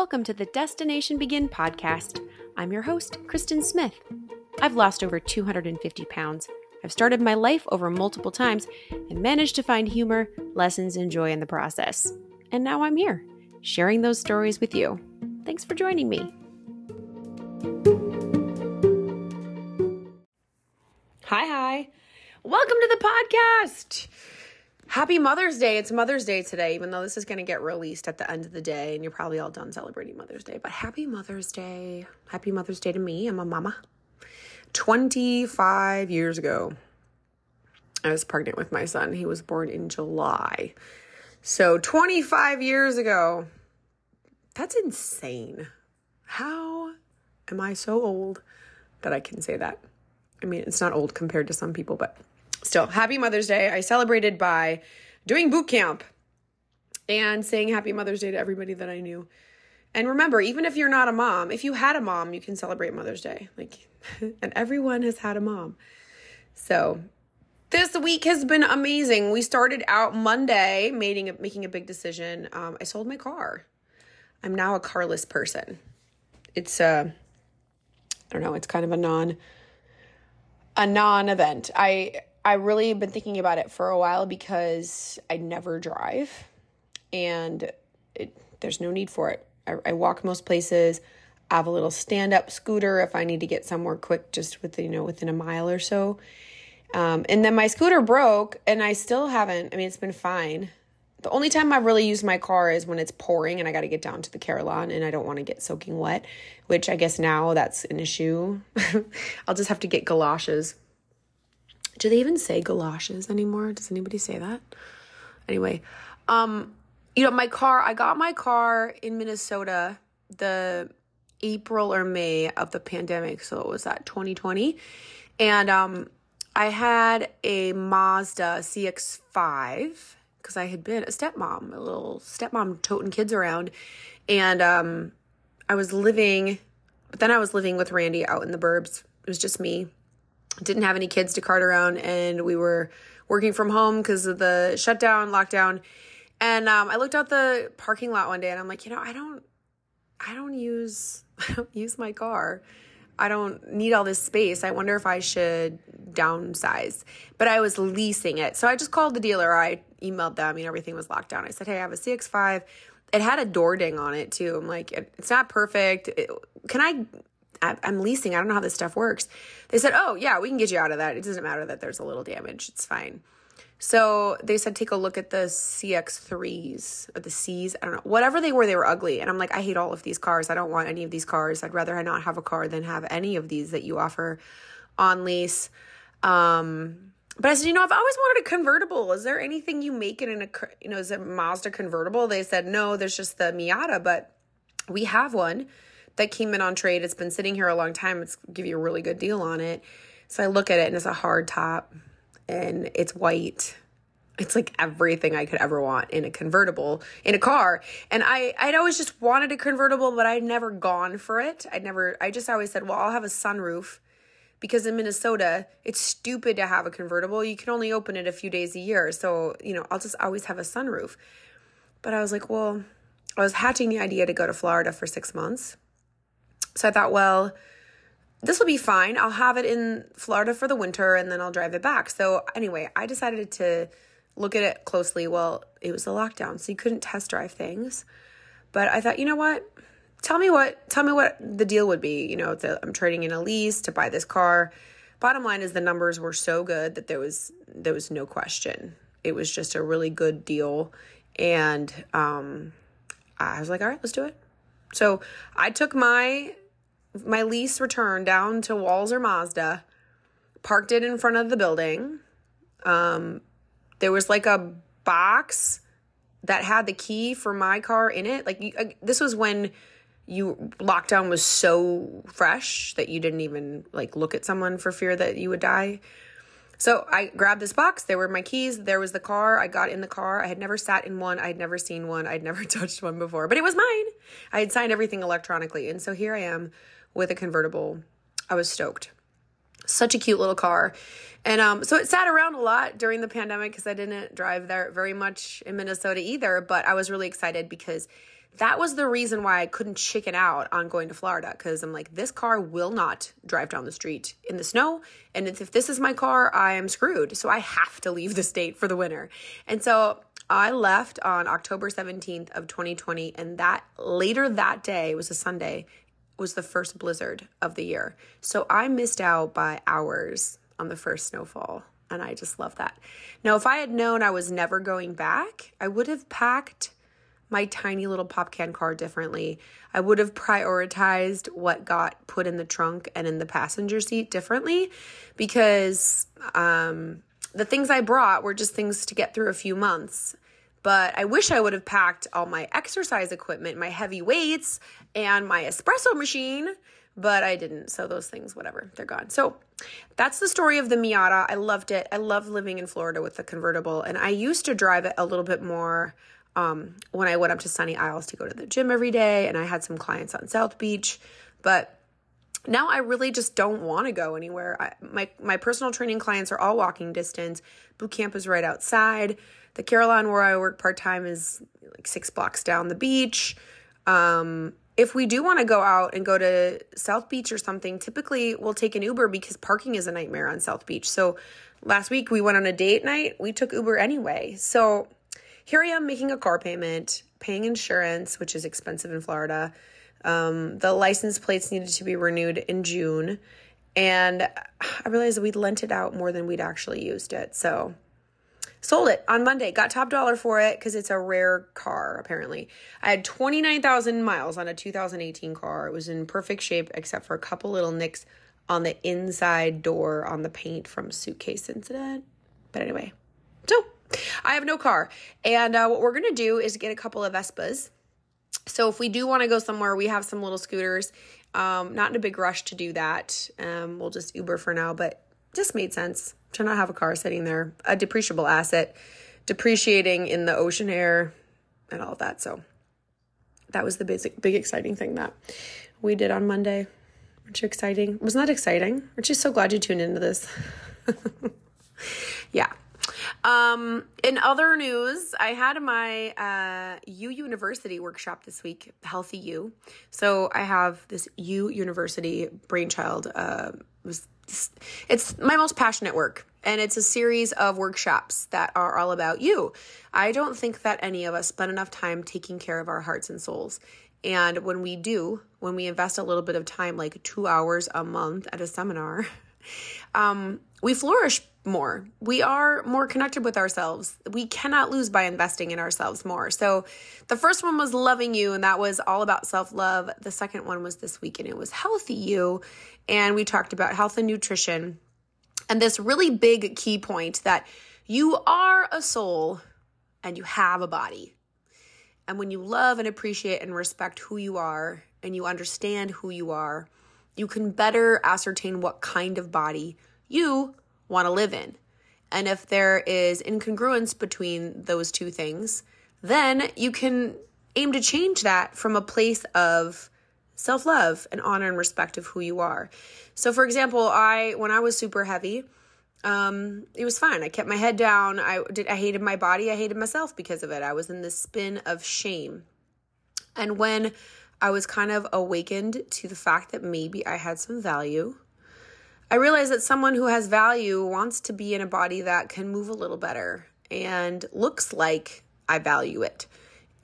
Welcome to the Destination Begin podcast. I'm your host, Kristen Smith. I've lost over 250 pounds. I've started my life over multiple times and managed to find humor, lessons, and joy in the process. And now I'm here, sharing those stories with you. Thanks for joining me. Hi, hi. Welcome to the podcast. Happy Mother's Day. It's Mother's Day today, even though this is going to get released at the end of the day and you're probably all done celebrating Mother's Day. But happy Mother's Day. Happy Mother's Day to me. I'm a mama. 25 years ago, I was pregnant with my son. He was born in July. So 25 years ago, that's insane. How am I so old that I can say that? I mean, it's not old compared to some people, but still, happy Mother's Day. I celebrated by doing boot camp and saying happy Mother's Day to everybody that I knew. And remember, even if you're not a mom, if you had a mom, you can celebrate Mother's Day. Like, and everyone has had a mom. So, this week has been amazing. We started out Monday making a, making a big decision. Um, I sold my car. I'm now a carless person. It's uh, I don't know. It's kind of a non a non event. I I really been thinking about it for a while because I never drive and it, there's no need for it. I, I walk most places. I have a little stand up scooter if I need to get somewhere quick, just with you know within a mile or so. Um, and then my scooter broke, and I still haven't. I mean, it's been fine. The only time I've really used my car is when it's pouring and I got to get down to the Carillon and I don't want to get soaking wet, which I guess now that's an issue. I'll just have to get galoshes. Do they even say galoshes anymore? Does anybody say that? Anyway, um, you know, my car, I got my car in Minnesota the April or May of the pandemic. So it was that 2020. And um, I had a Mazda CX5 because I had been a stepmom, a little stepmom toting kids around. And um, I was living, but then I was living with Randy out in the burbs. It was just me. Didn't have any kids to cart around, and we were working from home because of the shutdown, lockdown. And um, I looked out the parking lot one day, and I'm like, you know, I don't, I don't use, I don't use my car. I don't need all this space. I wonder if I should downsize. But I was leasing it. So I just called the dealer. I emailed them and everything was locked down. I said, hey, I have a CX5. It had a door ding on it too. I'm like, it's not perfect. Can I? I'm leasing. I don't know how this stuff works. They said, oh, yeah, we can get you out of that. It doesn't matter that there's a little damage. It's fine. So they said, take a look at the CX3s or the Cs. I don't know. Whatever they were, they were ugly. And I'm like, I hate all of these cars. I don't want any of these cars. I'd rather not have a car than have any of these that you offer on lease. Um, but I said, you know, I've always wanted a convertible. Is there anything you make it in a, you know, is it Mazda convertible? They said, no, there's just the Miata, but we have one that came in on trade. It's been sitting here a long time. It's give you a really good deal on it. So I look at it and it's a hard top and it's white. It's like everything I could ever want in a convertible in a car. And I I'd always just wanted a convertible, but I'd never gone for it. I'd never I just always said, "Well, I'll have a sunroof." Because in Minnesota, it's stupid to have a convertible. You can only open it a few days a year. So, you know, I'll just always have a sunroof. But I was like, well, I was hatching the idea to go to Florida for 6 months. So I thought, well, this will be fine. I'll have it in Florida for the winter and then I'll drive it back. So, anyway, I decided to look at it closely. Well, it was a lockdown, so you couldn't test drive things. But I thought, you know what? Tell me what tell me what the deal would be. You know, I'm trading in a lease to buy this car. Bottom line is the numbers were so good that there was there was no question. It was just a really good deal and um I was like, "All right, let's do it." So, I took my my lease return down to Walser Mazda, parked it in front of the building. Um, there was like a box that had the key for my car in it. Like you, uh, this was when you lockdown was so fresh that you didn't even like look at someone for fear that you would die. So I grabbed this box. There were my keys. There was the car. I got in the car. I had never sat in one. I had never seen one. I'd never touched one before, but it was mine. I had signed everything electronically. And so here I am with a convertible. I was stoked. Such a cute little car. And um, so it sat around a lot during the pandemic because I didn't drive there very much in Minnesota either. But I was really excited because that was the reason why I couldn't chicken out on going to Florida because I'm like, this car will not drive down the street in the snow. And if this is my car, I am screwed. So I have to leave the state for the winter. And so I left on October 17th of 2020. And that later that day was a Sunday, was the first blizzard of the year. So I missed out by hours on the first snowfall. And I just love that. Now, if I had known I was never going back, I would have packed my tiny little pop can car differently. I would have prioritized what got put in the trunk and in the passenger seat differently because um, the things I brought were just things to get through a few months. But I wish I would have packed all my exercise equipment, my heavy weights, and my espresso machine, but I didn't. So those things, whatever, they're gone. So that's the story of the Miata. I loved it. I love living in Florida with the convertible, and I used to drive it a little bit more um, when I went up to Sunny Isles to go to the gym every day, and I had some clients on South Beach, but now I really just don't want to go anywhere. I, my my personal training clients are all walking distance. Boot camp is right outside. The Carillon where I work part time is like six blocks down the beach. Um, if we do want to go out and go to South Beach or something, typically we'll take an Uber because parking is a nightmare on South Beach. So last week we went on a date night. We took Uber anyway. So here I am making a car payment, paying insurance, which is expensive in Florida. Um, the license plates needed to be renewed in June. And I realized we'd lent it out more than we'd actually used it. So sold it on Monday, got top dollar for it because it's a rare car, apparently. I had 29,000 miles on a 2018 car. It was in perfect shape except for a couple little nicks on the inside door on the paint from suitcase incident. But anyway, so I have no car. And uh, what we're going to do is get a couple of Vespas. So if we do want to go somewhere, we have some little scooters. Um, not in a big rush to do that. Um, we'll just Uber for now, but just made sense to not have a car sitting there, a depreciable asset, depreciating in the ocean air and all that. So that was the basic, big exciting thing that we did on Monday. Aren't you exciting? Wasn't that exciting? Aren't you so glad you tuned into this? yeah. Um, in other news, I had my uh, U University workshop this week, Healthy You. So I have this U University brainchild. Uh, was it's my most passionate work, and it's a series of workshops that are all about you. I don't think that any of us spend enough time taking care of our hearts and souls. And when we do, when we invest a little bit of time, like two hours a month at a seminar, um, we flourish more. We are more connected with ourselves. We cannot lose by investing in ourselves more. So, the first one was loving you, and that was all about self love. The second one was this week, and it was healthy you. And we talked about health and nutrition. And this really big key point that you are a soul and you have a body. And when you love and appreciate and respect who you are and you understand who you are, you can better ascertain what kind of body you want to live in. And if there is incongruence between those two things, then you can aim to change that from a place of self love and honor and respect of who you are. So, for example, I when I was super heavy, um, it was fine. I kept my head down. I did. I hated my body. I hated myself because of it. I was in this spin of shame. And when I was kind of awakened to the fact that maybe I had some value, I realized that someone who has value wants to be in a body that can move a little better and looks like I value it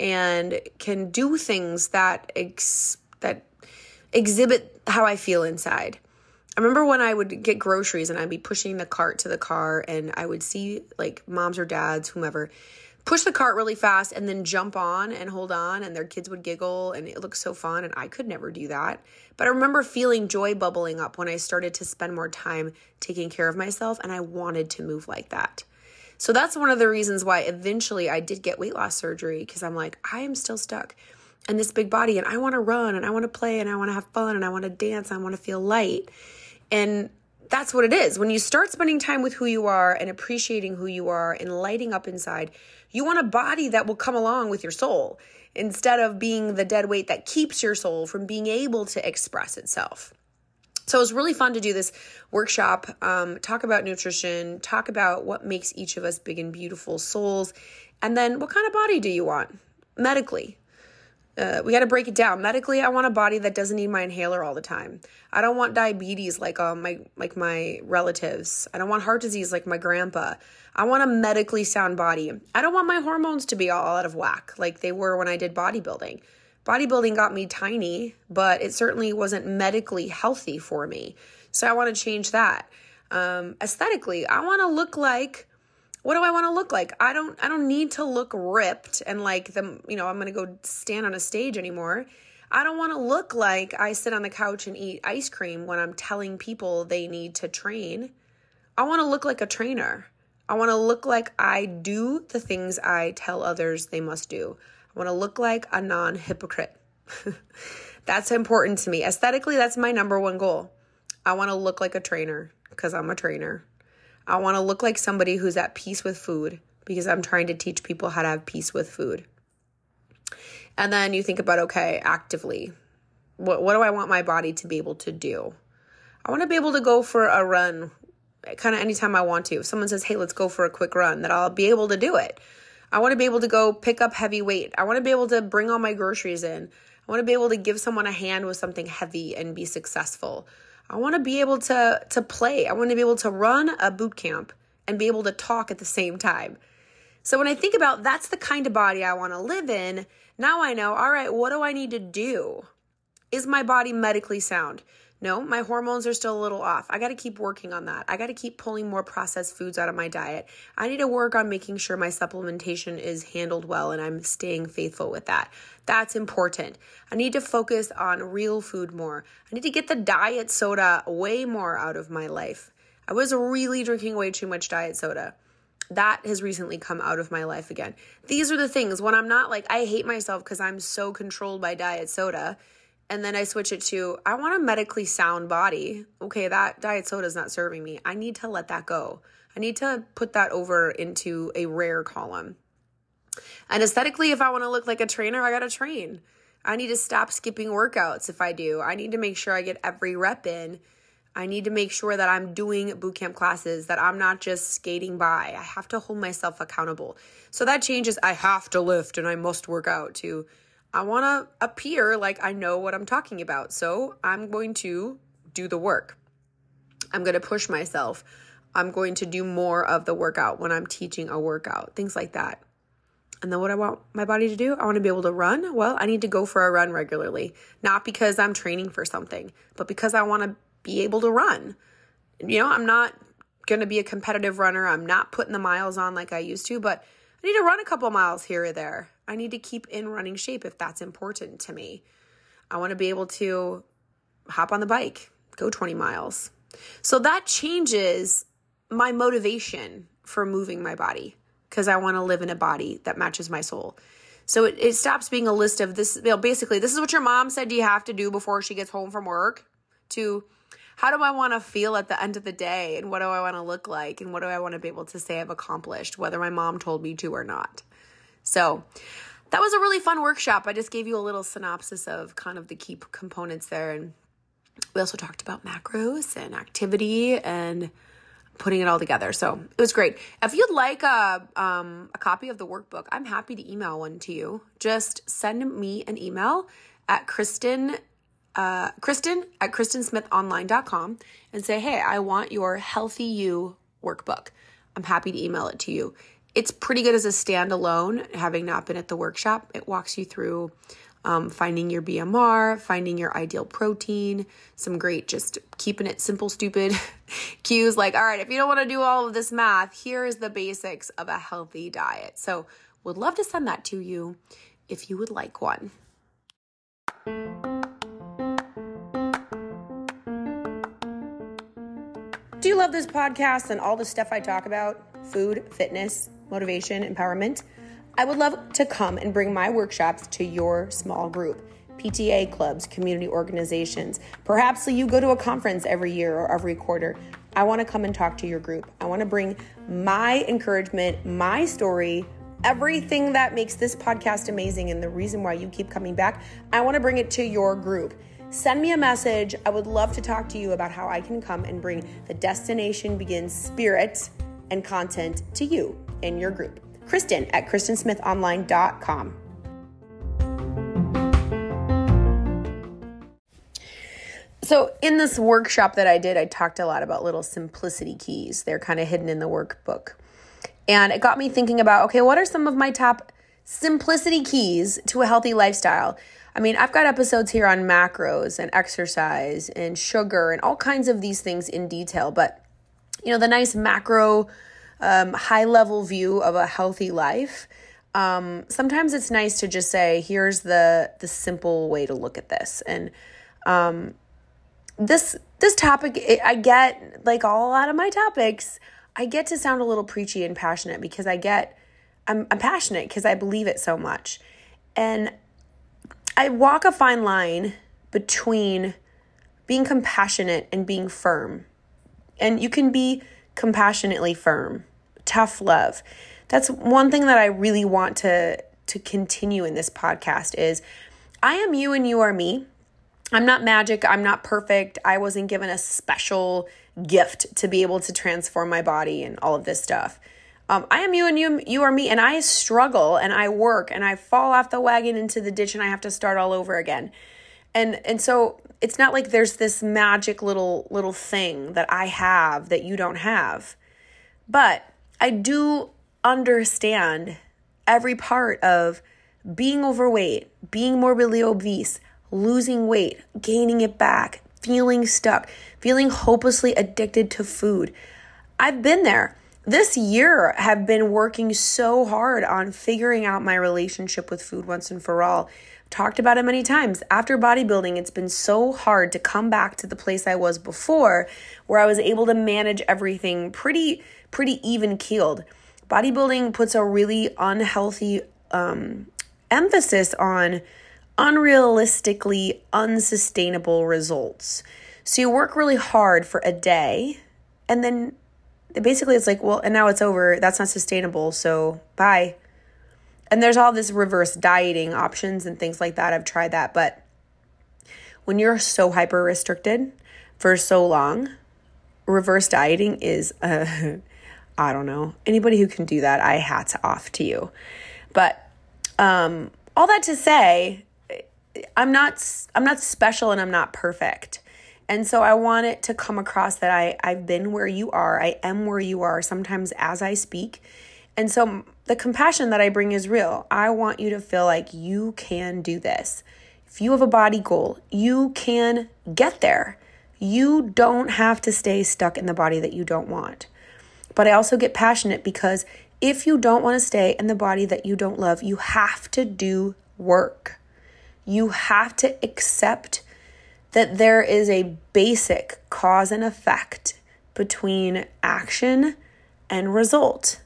and can do things that ex- that exhibit how I feel inside. I remember when I would get groceries and I'd be pushing the cart to the car and I would see like moms or dads, whomever, push the cart really fast and then jump on and hold on and their kids would giggle and it looked so fun and I could never do that. But I remember feeling joy bubbling up when I started to spend more time taking care of myself and I wanted to move like that. So that's one of the reasons why eventually I did get weight loss surgery because I'm like I am still stuck in this big body and I want to run and I want to play and I want to have fun and I want to dance, I want to feel light. And that's what it is. When you start spending time with who you are and appreciating who you are and lighting up inside, you want a body that will come along with your soul instead of being the dead weight that keeps your soul from being able to express itself. So it was really fun to do this workshop, um, talk about nutrition, talk about what makes each of us big and beautiful souls, and then what kind of body do you want medically? Uh, we got to break it down medically. I want a body that doesn't need my inhaler all the time. I don't want diabetes like um, my like my relatives. I don't want heart disease like my grandpa. I want a medically sound body. I don't want my hormones to be all out of whack like they were when I did bodybuilding. Bodybuilding got me tiny, but it certainly wasn't medically healthy for me. So I want to change that. Um, aesthetically, I want to look like what do I want to look like? I don't I don't need to look ripped and like the you know, I'm going to go stand on a stage anymore. I don't want to look like I sit on the couch and eat ice cream when I'm telling people they need to train. I want to look like a trainer. I want to look like I do the things I tell others they must do. I want to look like a non hypocrite. that's important to me. Aesthetically, that's my number one goal. I want to look like a trainer because I'm a trainer. I want to look like somebody who's at peace with food because I'm trying to teach people how to have peace with food. And then you think about okay, actively, what what do I want my body to be able to do? I want to be able to go for a run kind of anytime I want to. If someone says, "Hey, let's go for a quick run," that I'll be able to do it. I want to be able to go pick up heavy weight. I want to be able to bring all my groceries in. I want to be able to give someone a hand with something heavy and be successful. I want to be able to to play. I want to be able to run a boot camp and be able to talk at the same time. So when I think about that's the kind of body I want to live in, now I know, all right, what do I need to do? Is my body medically sound? No, my hormones are still a little off. I got to keep working on that. I got to keep pulling more processed foods out of my diet. I need to work on making sure my supplementation is handled well and I'm staying faithful with that. That's important. I need to focus on real food more. I need to get the diet soda way more out of my life. I was really drinking way too much diet soda. That has recently come out of my life again. These are the things when I'm not like, I hate myself because I'm so controlled by diet soda and then I switch it to I want a medically sound body. Okay, that diet soda is not serving me. I need to let that go. I need to put that over into a rare column. And aesthetically, if I want to look like a trainer, I got to train. I need to stop skipping workouts if I do. I need to make sure I get every rep in. I need to make sure that I'm doing bootcamp classes, that I'm not just skating by. I have to hold myself accountable. So that changes I have to lift and I must work out to I want to appear like I know what I'm talking about. So I'm going to do the work. I'm going to push myself. I'm going to do more of the workout when I'm teaching a workout, things like that. And then what I want my body to do, I want to be able to run. Well, I need to go for a run regularly, not because I'm training for something, but because I want to be able to run. You know, I'm not going to be a competitive runner. I'm not putting the miles on like I used to, but Need to run a couple miles here or there. I need to keep in running shape if that's important to me. I want to be able to hop on the bike, go 20 miles. So that changes my motivation for moving my body because I want to live in a body that matches my soul. So it, it stops being a list of this, you know, basically, this is what your mom said you have to do before she gets home from work, to how do I want to feel at the end of the day and what do I want to look like and what do I want to be able to say I've accomplished, whether my mom told me to or not. So that was a really fun workshop. I just gave you a little synopsis of kind of the key components there. And we also talked about macros and activity and putting it all together. So it was great. If you'd like a, um, a copy of the workbook, I'm happy to email one to you. Just send me an email at Kristen, uh, Kristen at KristenSmithOnline.com and say, hey, I want your Healthy You workbook. I'm happy to email it to you it's pretty good as a standalone, having not been at the workshop. It walks you through um, finding your BMR, finding your ideal protein, some great just keeping it simple, stupid cues like, all right, if you don't want to do all of this math, here is the basics of a healthy diet. So, would love to send that to you if you would like one. Love this podcast and all the stuff I talk about? Food, fitness, motivation, empowerment, I would love to come and bring my workshops to your small group. PTA clubs, community organizations. Perhaps you go to a conference every year or every quarter. I want to come and talk to your group. I want to bring my encouragement, my story, everything that makes this podcast amazing and the reason why you keep coming back. I want to bring it to your group. Send me a message. I would love to talk to you about how I can come and bring the Destination Begins spirit and content to you in your group. Kristen at KristenSmithOnline.com. So, in this workshop that I did, I talked a lot about little simplicity keys. They're kind of hidden in the workbook. And it got me thinking about okay, what are some of my top simplicity keys to a healthy lifestyle? I mean, I've got episodes here on macros and exercise and sugar and all kinds of these things in detail, but you know, the nice macro, um, high level view of a healthy life. Um, sometimes it's nice to just say, here's the the simple way to look at this. And um, this this topic I get like all a lot of my topics, I get to sound a little preachy and passionate because I get I'm I'm passionate because I believe it so much. And I walk a fine line between being compassionate and being firm. And you can be compassionately firm, tough love. That's one thing that I really want to to continue in this podcast is I am you and you are me. I'm not magic. I'm not perfect. I wasn't given a special gift to be able to transform my body and all of this stuff. Um, I am you and you, you are me, and I struggle and I work and I fall off the wagon into the ditch and I have to start all over again. And and so it's not like there's this magic little little thing that I have that you don't have. But I do understand every part of being overweight, being morbidly obese, losing weight, gaining it back, feeling stuck, feeling hopelessly addicted to food. I've been there. This year have been working so hard on figuring out my relationship with food once and for all. talked about it many times. After bodybuilding, it's been so hard to come back to the place I was before where I was able to manage everything pretty pretty even keeled. Bodybuilding puts a really unhealthy um, emphasis on unrealistically unsustainable results. So you work really hard for a day and then basically it's like, well, and now it's over. That's not sustainable. So bye. And there's all this reverse dieting options and things like that. I've tried that. But when you're so hyper restricted for so long, reverse dieting is, uh, I don't know. Anybody who can do that, I hats off to you. But um, all that to say, I'm not I'm not special and I'm not perfect. And so I want it to come across that I I've been where you are. I am where you are sometimes as I speak. And so the compassion that I bring is real. I want you to feel like you can do this. If you have a body goal, you can get there. You don't have to stay stuck in the body that you don't want. But I also get passionate because if you don't want to stay in the body that you don't love, you have to do work you have to accept that there is a basic cause and effect between action and result.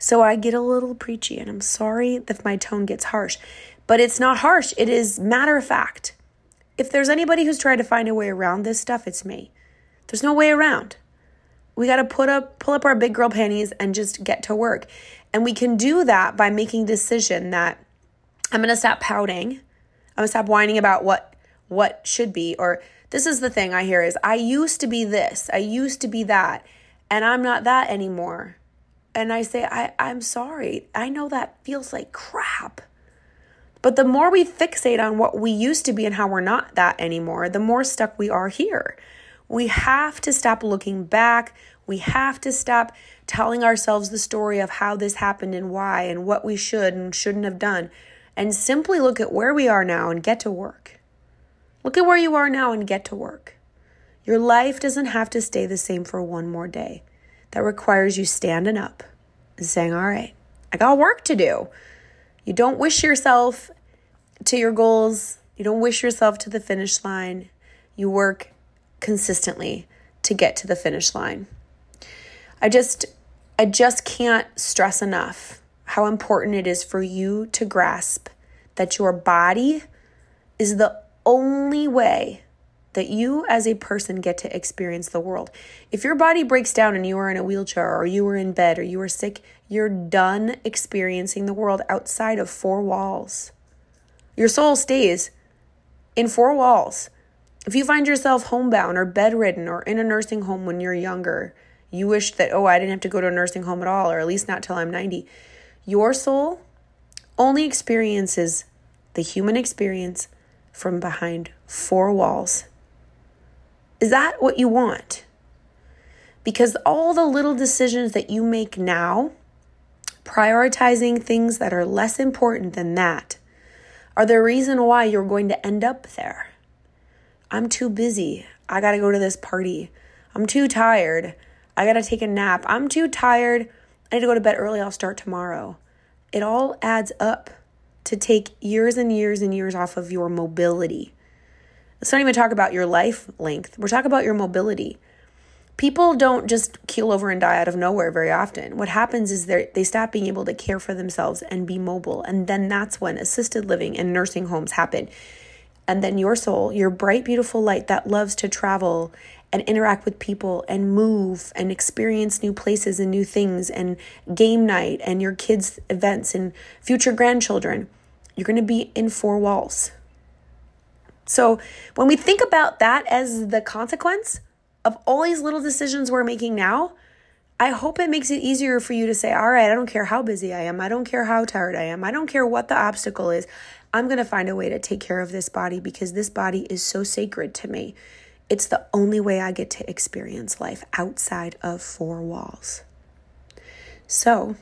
So I get a little preachy, and I'm sorry if my tone gets harsh, but it's not harsh. It is matter of fact. If there's anybody who's tried to find a way around this stuff, it's me. There's no way around. We got to put up pull up our big girl panties and just get to work. And we can do that by making decision that I'm going to stop pouting. I'm gonna stop whining about what what should be or this is the thing I hear is I used to be this, I used to be that, and I'm not that anymore. And I say, I, I'm sorry. I know that feels like crap. But the more we fixate on what we used to be and how we're not that anymore, the more stuck we are here. We have to stop looking back. We have to stop telling ourselves the story of how this happened and why and what we should and shouldn't have done and simply look at where we are now and get to work. Look at where you are now and get to work. Your life doesn't have to stay the same for one more day. That requires you standing up and saying, All right, I got work to do. You don't wish yourself to your goals, you don't wish yourself to the finish line. You work consistently to get to the finish line. I just I just can't stress enough how important it is for you to grasp that your body is the only way that you as a person get to experience the world. If your body breaks down and you are in a wheelchair or you are in bed or you are sick, you're done experiencing the world outside of four walls. Your soul stays in four walls If you find yourself homebound or bedridden or in a nursing home when you're younger, you wish that, oh, I didn't have to go to a nursing home at all, or at least not till I'm 90. Your soul only experiences the human experience from behind four walls. Is that what you want? Because all the little decisions that you make now, prioritizing things that are less important than that, are the reason why you're going to end up there. I'm too busy. I got to go to this party. I'm too tired. I got to take a nap. I'm too tired. I need to go to bed early. I'll start tomorrow. It all adds up to take years and years and years off of your mobility. Let's not even talk about your life length. We're talking about your mobility. People don't just keel over and die out of nowhere very often. What happens is they they stop being able to care for themselves and be mobile. And then that's when assisted living and nursing homes happen. And then your soul, your bright, beautiful light that loves to travel and interact with people and move and experience new places and new things and game night and your kids' events and future grandchildren, you're going to be in four walls. So when we think about that as the consequence of all these little decisions we're making now, I hope it makes it easier for you to say, all right, I don't care how busy I am. I don't care how tired I am. I don't care what the obstacle is. I'm going to find a way to take care of this body because this body is so sacred to me. It's the only way I get to experience life outside of four walls. So,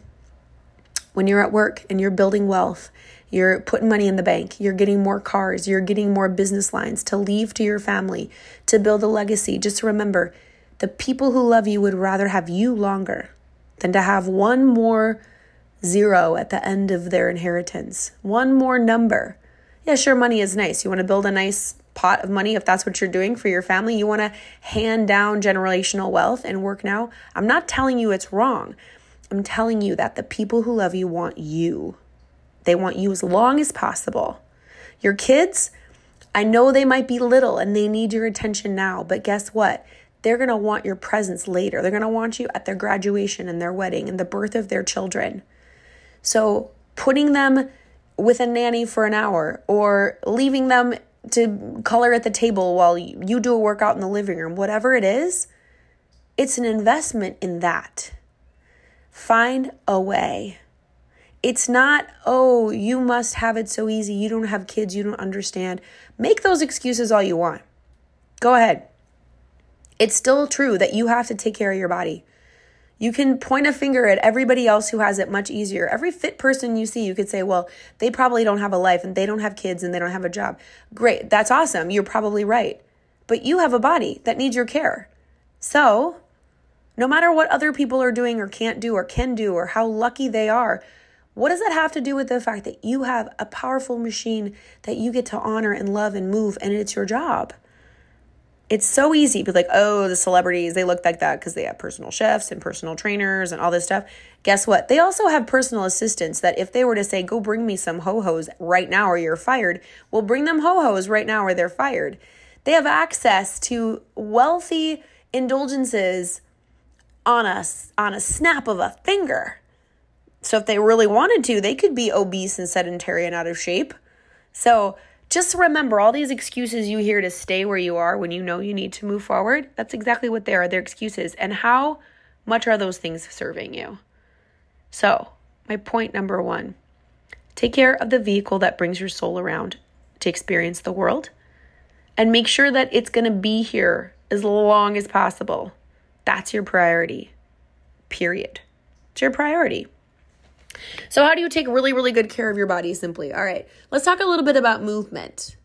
when you're at work and you're building wealth, you're putting money in the bank, you're getting more cars, you're getting more business lines to leave to your family, to build a legacy, just remember the people who love you would rather have you longer than to have one more zero at the end of their inheritance, one more number. Yeah, sure, money is nice. You want to build a nice pot of money, if that's what you're doing for your family, you want to hand down generational wealth and work now, I'm not telling you it's wrong. I'm telling you that the people who love you want you. They want you as long as possible. Your kids, I know they might be little and they need your attention now, but guess what? They're going to want your presence later. They're going to want you at their graduation and their wedding and the birth of their children. So, putting them with a nanny for an hour or leaving them to color at the table while you do a workout in the living room, whatever it is, it's an investment in that. Find a way. It's not, oh, you must have it so easy. You don't have kids. You don't understand. Make those excuses all you want. Go ahead. It's still true that you have to take care of your body. You can point a finger at everybody else who has it much easier. Every fit person you see, you could say, well, they probably don't have a life and they don't have kids and they don't have a job. Great, that's awesome. You're probably right. But you have a body that needs your care. So, no matter what other people are doing or can't do or can do or how lucky they are, what does that have to do with the fact that you have a powerful machine that you get to honor and love and move and it's your job? It's so easy to be like, oh, the celebrities, they look like that because they have personal chefs and personal trainers and all this stuff. Guess what? They also have personal assistants that if they were to say, go bring me some ho hos right now or you're fired, will bring them ho hos right now or they're fired. They have access to wealthy indulgences on a, on a snap of a finger. So if they really wanted to, they could be obese and sedentary and out of shape. So, just remember all these excuses you hear to stay where you are when you know you need to move forward. That's exactly what they are. They're excuses. And how much are those things serving you? So, my point number one take care of the vehicle that brings your soul around to experience the world and make sure that it's going to be here as long as possible. That's your priority. Period. It's your priority. So, how do you take really, really good care of your body simply? All right, let's talk a little bit about movement.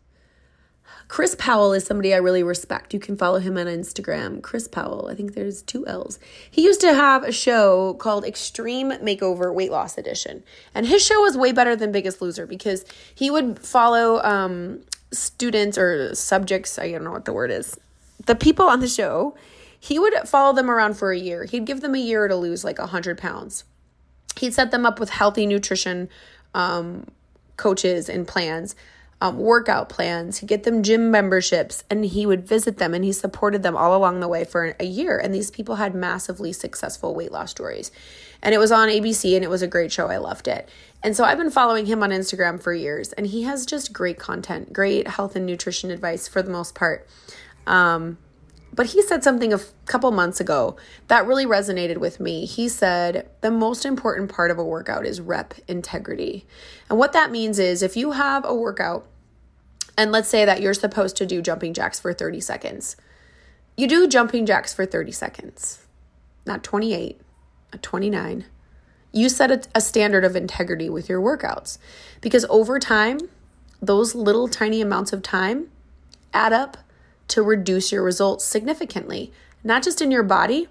Chris Powell is somebody I really respect. You can follow him on Instagram. Chris Powell, I think there's two L's. He used to have a show called Extreme Makeover Weight Loss Edition. And his show was way better than Biggest Loser because he would follow um, students or subjects, I don't know what the word is, the people on the show. He would follow them around for a year. He'd give them a year to lose like 100 pounds he'd set them up with healthy nutrition um, coaches and plans. um, workout plans, he'd get them gym memberships, and he would visit them and he supported them all along the way for a year. And these people had massively successful weight loss stories. And it was on ABC and it was a great show. I loved it. And so I've been following him on Instagram for years, and he has just great content, great health and nutrition advice for the most part. Um, but he said something a couple months ago that really resonated with me. He said, The most important part of a workout is rep integrity. And what that means is if you have a workout, and let's say that you're supposed to do jumping jacks for 30 seconds, you do jumping jacks for 30 seconds, not 28, not 29. You set a, a standard of integrity with your workouts because over time, those little tiny amounts of time add up to reduce your results significantly, not just in your body,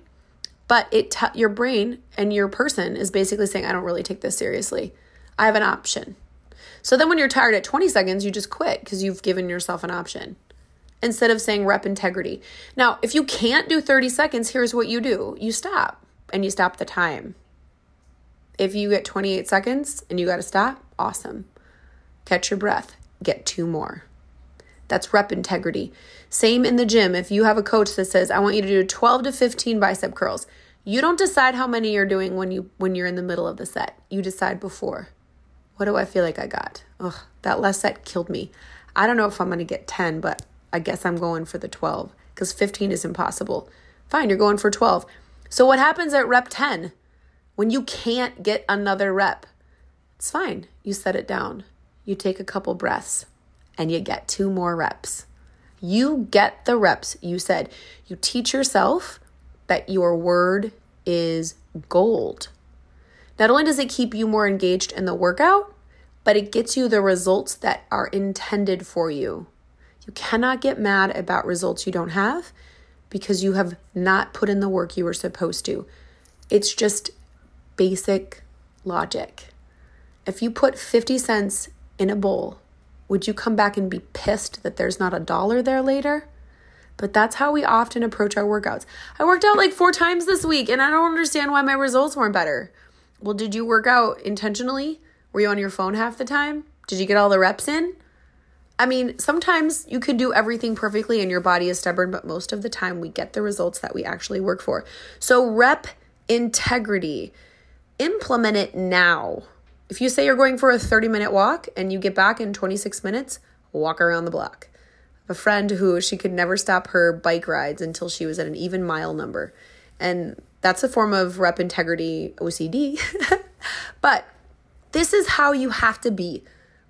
but it t- your brain and your person is basically saying I don't really take this seriously. I have an option. So then when you're tired at 20 seconds, you just quit because you've given yourself an option instead of saying rep integrity. Now, if you can't do 30 seconds, here's what you do. You stop and you stop the time. If you get 28 seconds and you got to stop, awesome. Catch your breath, get two more. That's rep integrity. Same in the gym. If you have a coach that says, "I want you to do 12 to 15 bicep curls." You don't decide how many you're doing when you when you're in the middle of the set. You decide before. What do I feel like I got? Ugh, that last set killed me. I don't know if I'm going to get 10, but I guess I'm going for the 12 cuz 15 is impossible. Fine, you're going for 12. So what happens at rep 10 when you can't get another rep? It's fine. You set it down. You take a couple breaths and you get two more reps. You get the reps. You said you teach yourself that your word is gold. Not only does it keep you more engaged in the workout, but it gets you the results that are intended for you. You cannot get mad about results you don't have because you have not put in the work you were supposed to. It's just basic logic. If you put 50 cents in a bowl would you come back and be pissed that there's not a dollar there later? But that's how we often approach our workouts. I worked out like four times this week and I don't understand why my results weren't better. Well, did you work out intentionally? Were you on your phone half the time? Did you get all the reps in? I mean, sometimes you can do everything perfectly and your body is stubborn, but most of the time we get the results that we actually work for. So, rep integrity, implement it now. If you say you're going for a 30 minute walk and you get back in 26 minutes, walk around the block. A friend who she could never stop her bike rides until she was at an even mile number. And that's a form of rep integrity OCD. but this is how you have to be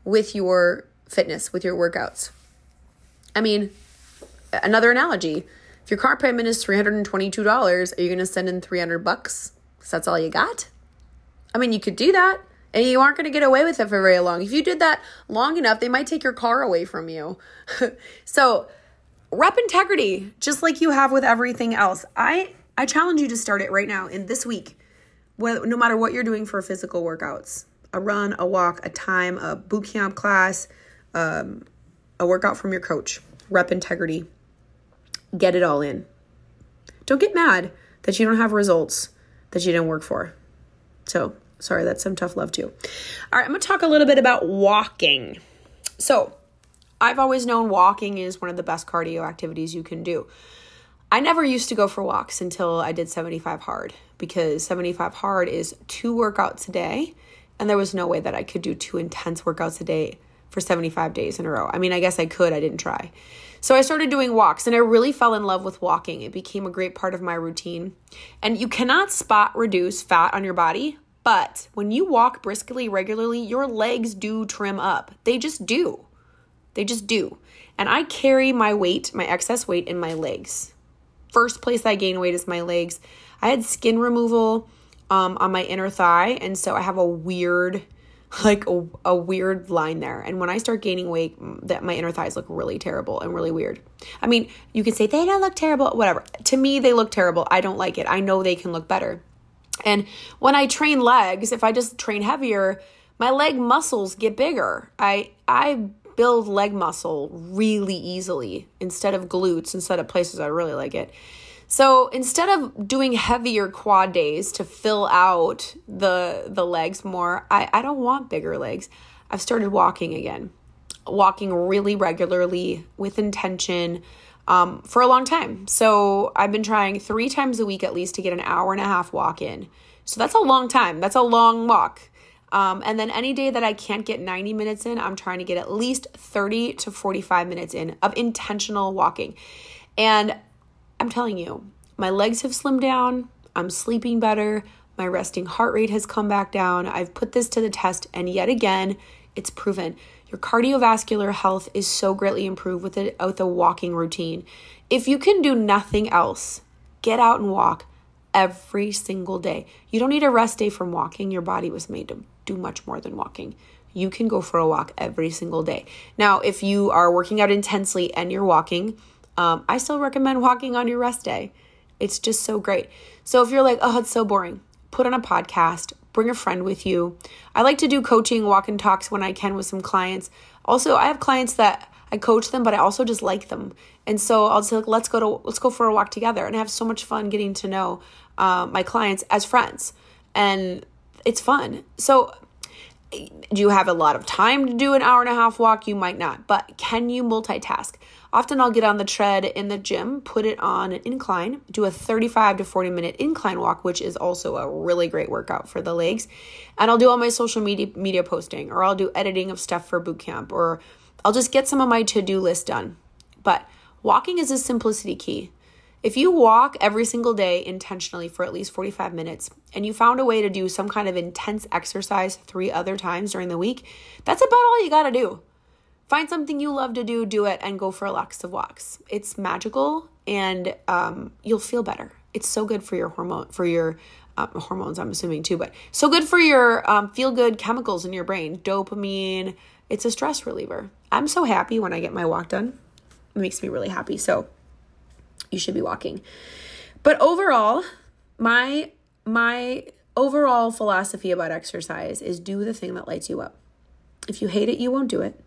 with your fitness, with your workouts. I mean, another analogy if your car payment is $322, are you going to send in 300 bucks? Because that's all you got? I mean, you could do that. And you aren't going to get away with it for very long. If you did that long enough, they might take your car away from you. so, rep integrity, just like you have with everything else. I I challenge you to start it right now in this week. no matter what you're doing for physical workouts, a run, a walk, a time, a boot camp class, um, a workout from your coach, rep integrity. Get it all in. Don't get mad that you don't have results that you didn't work for. So, Sorry, that's some tough love too. All right, I'm going to talk a little bit about walking. So, I've always known walking is one of the best cardio activities you can do. I never used to go for walks until I did 75 hard because 75 hard is two workouts a day, and there was no way that I could do two intense workouts a day for 75 days in a row. I mean, I guess I could, I didn't try. So I started doing walks and I really fell in love with walking. It became a great part of my routine. And you cannot spot reduce fat on your body but when you walk briskly regularly, your legs do trim up. They just do. They just do. And I carry my weight, my excess weight, in my legs. First place I gain weight is my legs. I had skin removal um, on my inner thigh, and so I have a weird, like a, a weird line there. And when I start gaining weight, that my inner thighs look really terrible and really weird. I mean, you can say they don't look terrible, whatever. To me, they look terrible. I don't like it. I know they can look better. And when I train legs, if I just train heavier, my leg muscles get bigger. I I build leg muscle really easily instead of glutes, instead of places I really like it. So instead of doing heavier quad days to fill out the the legs more, I, I don't want bigger legs. I've started walking again. walking really regularly with intention um, for a long time. So I've been trying three times a week at least to get an hour and a half walk in. So that's a long time. That's a long walk. Um, and then any day that I can't get 90 minutes in, I'm trying to get at least 30 to 45 minutes in of intentional walking. And I'm telling you, my legs have slimmed down. I'm sleeping better. My resting heart rate has come back down. I've put this to the test, and yet again, it's proven. Your cardiovascular health is so greatly improved with a, with a walking routine. If you can do nothing else, get out and walk every single day. You don't need a rest day from walking. Your body was made to do much more than walking. You can go for a walk every single day. Now, if you are working out intensely and you're walking, um, I still recommend walking on your rest day. It's just so great. So if you're like, oh, it's so boring, put on a podcast, bring a friend with you. I like to do coaching, walk and talks when I can with some clients. Also, I have clients that I coach them, but I also just like them. And so I'll say, like, let's go to let's go for a walk together, and I have so much fun getting to know uh, my clients as friends, and it's fun. So, do you have a lot of time to do an hour and a half walk? You might not, but can you multitask? Often I'll get on the tread in the gym, put it on an incline, do a 35 to 40 minute incline walk, which is also a really great workout for the legs. And I'll do all my social media media posting or I'll do editing of stuff for boot camp or I'll just get some of my to-do list done. But walking is a simplicity key. If you walk every single day intentionally for at least 45 minutes and you found a way to do some kind of intense exercise three other times during the week, that's about all you got to do. Find something you love to do, do it, and go for a lots of walks. It's magical, and um, you'll feel better. It's so good for your hormone, for your uh, hormones. I'm assuming too, but so good for your um, feel good chemicals in your brain, dopamine. It's a stress reliever. I'm so happy when I get my walk done. It makes me really happy. So you should be walking. But overall, my my overall philosophy about exercise is do the thing that lights you up. If you hate it, you won't do it.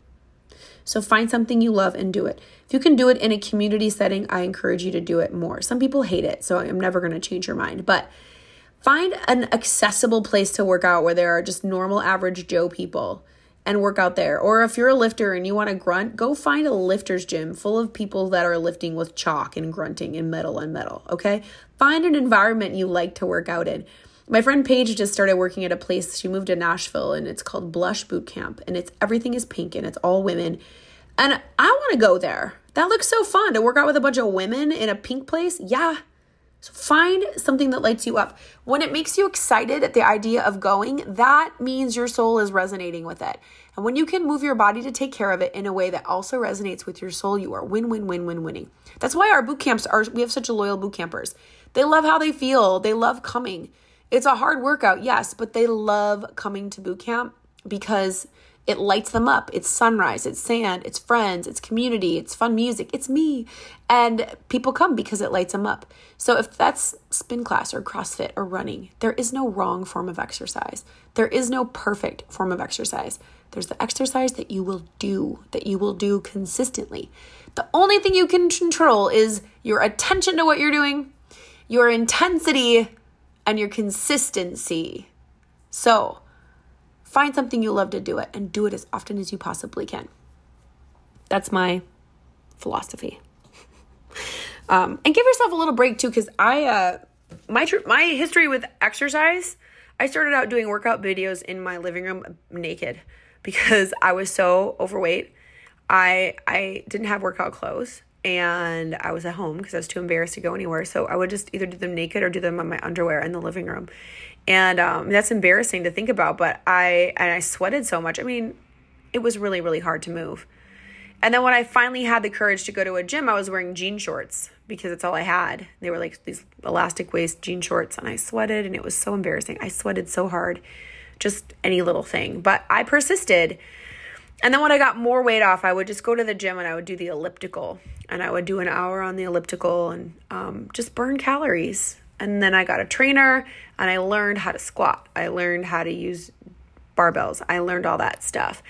So find something you love and do it. If you can do it in a community setting, I encourage you to do it more. Some people hate it, so I'm never going to change your mind, but find an accessible place to work out where there are just normal average Joe people and work out there. Or if you're a lifter and you want to grunt, go find a lifter's gym full of people that are lifting with chalk and grunting and metal and metal, okay? Find an environment you like to work out in. My friend Paige just started working at a place. She moved to Nashville and it's called Blush Boot Camp and it's everything is pink and it's all women. And I want to go there. That looks so fun to work out with a bunch of women in a pink place. Yeah. So find something that lights you up. When it makes you excited at the idea of going, that means your soul is resonating with it. And when you can move your body to take care of it in a way that also resonates with your soul, you are win win win win winning. That's why our boot camps are we have such loyal boot campers. They love how they feel. They love coming. It's a hard workout, yes, but they love coming to boot camp because it lights them up. It's sunrise, it's sand, it's friends, it's community, it's fun music, it's me. And people come because it lights them up. So if that's spin class or CrossFit or running, there is no wrong form of exercise. There is no perfect form of exercise. There's the exercise that you will do, that you will do consistently. The only thing you can control is your attention to what you're doing, your intensity and your consistency. So, find something you love to do it and do it as often as you possibly can. That's my philosophy. um, and give yourself a little break too, because I, uh, my tr- my history with exercise, I started out doing workout videos in my living room naked because I was so overweight. I I didn't have workout clothes and I was at home because I was too embarrassed to go anywhere. So I would just either do them naked or do them on my underwear in the living room. And um, that's embarrassing to think about, but I and I sweated so much. I mean, it was really really hard to move. And then when I finally had the courage to go to a gym, I was wearing jean shorts because that's all I had. They were like these elastic waist jean shorts, and I sweated, and it was so embarrassing. I sweated so hard, just any little thing. But I persisted. And then when I got more weight off, I would just go to the gym and I would do the elliptical and I would do an hour on the elliptical and um, just burn calories. And then I got a trainer and I learned how to squat. I learned how to use barbells. I learned all that stuff.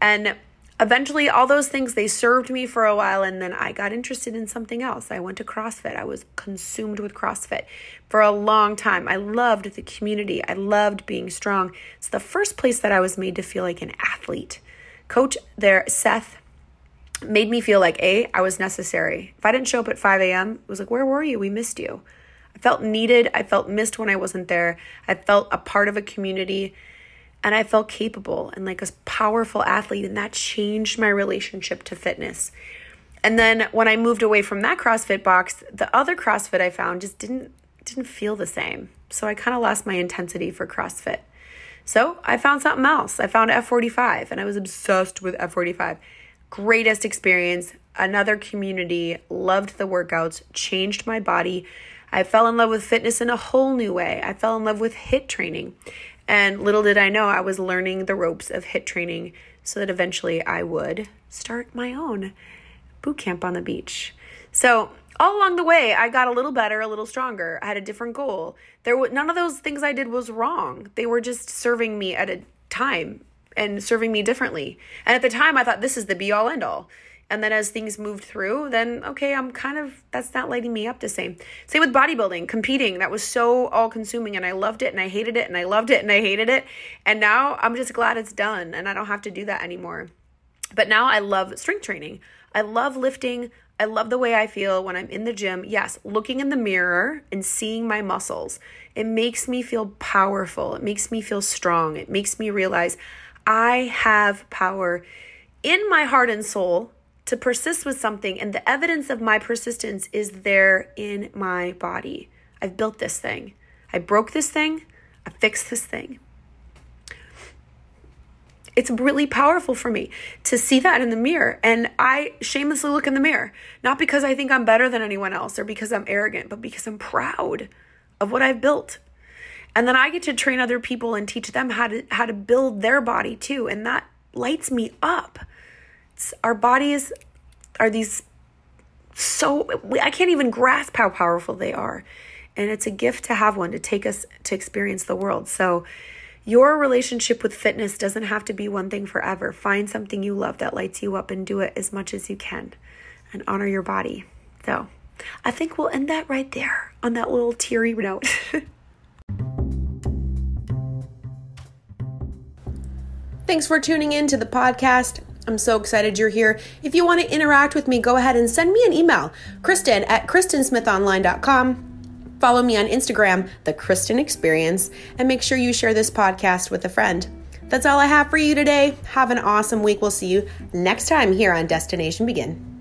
And eventually all those things they served me for a while and then I got interested in something else. I went to CrossFit. I was consumed with CrossFit for a long time. I loved the community. I loved being strong. It's the first place that I was made to feel like an athlete Coach there, Seth, made me feel like A, I was necessary. If I didn't show up at 5 a.m., it was like, where were you? We missed you. I felt needed. I felt missed when I wasn't there. I felt a part of a community and I felt capable and like a powerful athlete. And that changed my relationship to fitness. And then when I moved away from that CrossFit box, the other CrossFit I found just didn't didn't feel the same. So I kind of lost my intensity for CrossFit. So I found something else. I found F45 and I was obsessed with F45. Greatest experience, another community, loved the workouts, changed my body. I fell in love with fitness in a whole new way. I fell in love with HIIT training. And little did I know I was learning the ropes of HIIT training so that eventually I would start my own boot camp on the beach. So all along the way, I got a little better, a little stronger. I had a different goal. There was none of those things I did was wrong. They were just serving me at a time and serving me differently. And at the time, I thought this is the be all end all. And then as things moved through, then okay, I'm kind of that's not lighting me up the same. Same with bodybuilding, competing. That was so all consuming and I loved it and I hated it and I loved it and I hated it. And now I'm just glad it's done and I don't have to do that anymore. But now I love strength training. I love lifting. I love the way I feel when I'm in the gym. Yes, looking in the mirror and seeing my muscles. It makes me feel powerful. It makes me feel strong. It makes me realize I have power in my heart and soul to persist with something, and the evidence of my persistence is there in my body. I've built this thing. I broke this thing. I fixed this thing it's really powerful for me to see that in the mirror. And I shamelessly look in the mirror, not because I think I'm better than anyone else or because I'm arrogant, but because I'm proud of what I've built. And then I get to train other people and teach them how to how to build their body too, and that lights me up. It's, our bodies are these so I can't even grasp how powerful they are. And it's a gift to have one to take us to experience the world. So your relationship with fitness doesn't have to be one thing forever. Find something you love that lights you up and do it as much as you can and honor your body. So, I think we'll end that right there on that little teary note. Thanks for tuning in to the podcast. I'm so excited you're here. If you want to interact with me, go ahead and send me an email, Kristen at KristenSmithOnline.com Follow me on Instagram, The Kristen Experience, and make sure you share this podcast with a friend. That's all I have for you today. Have an awesome week. We'll see you next time here on Destination Begin.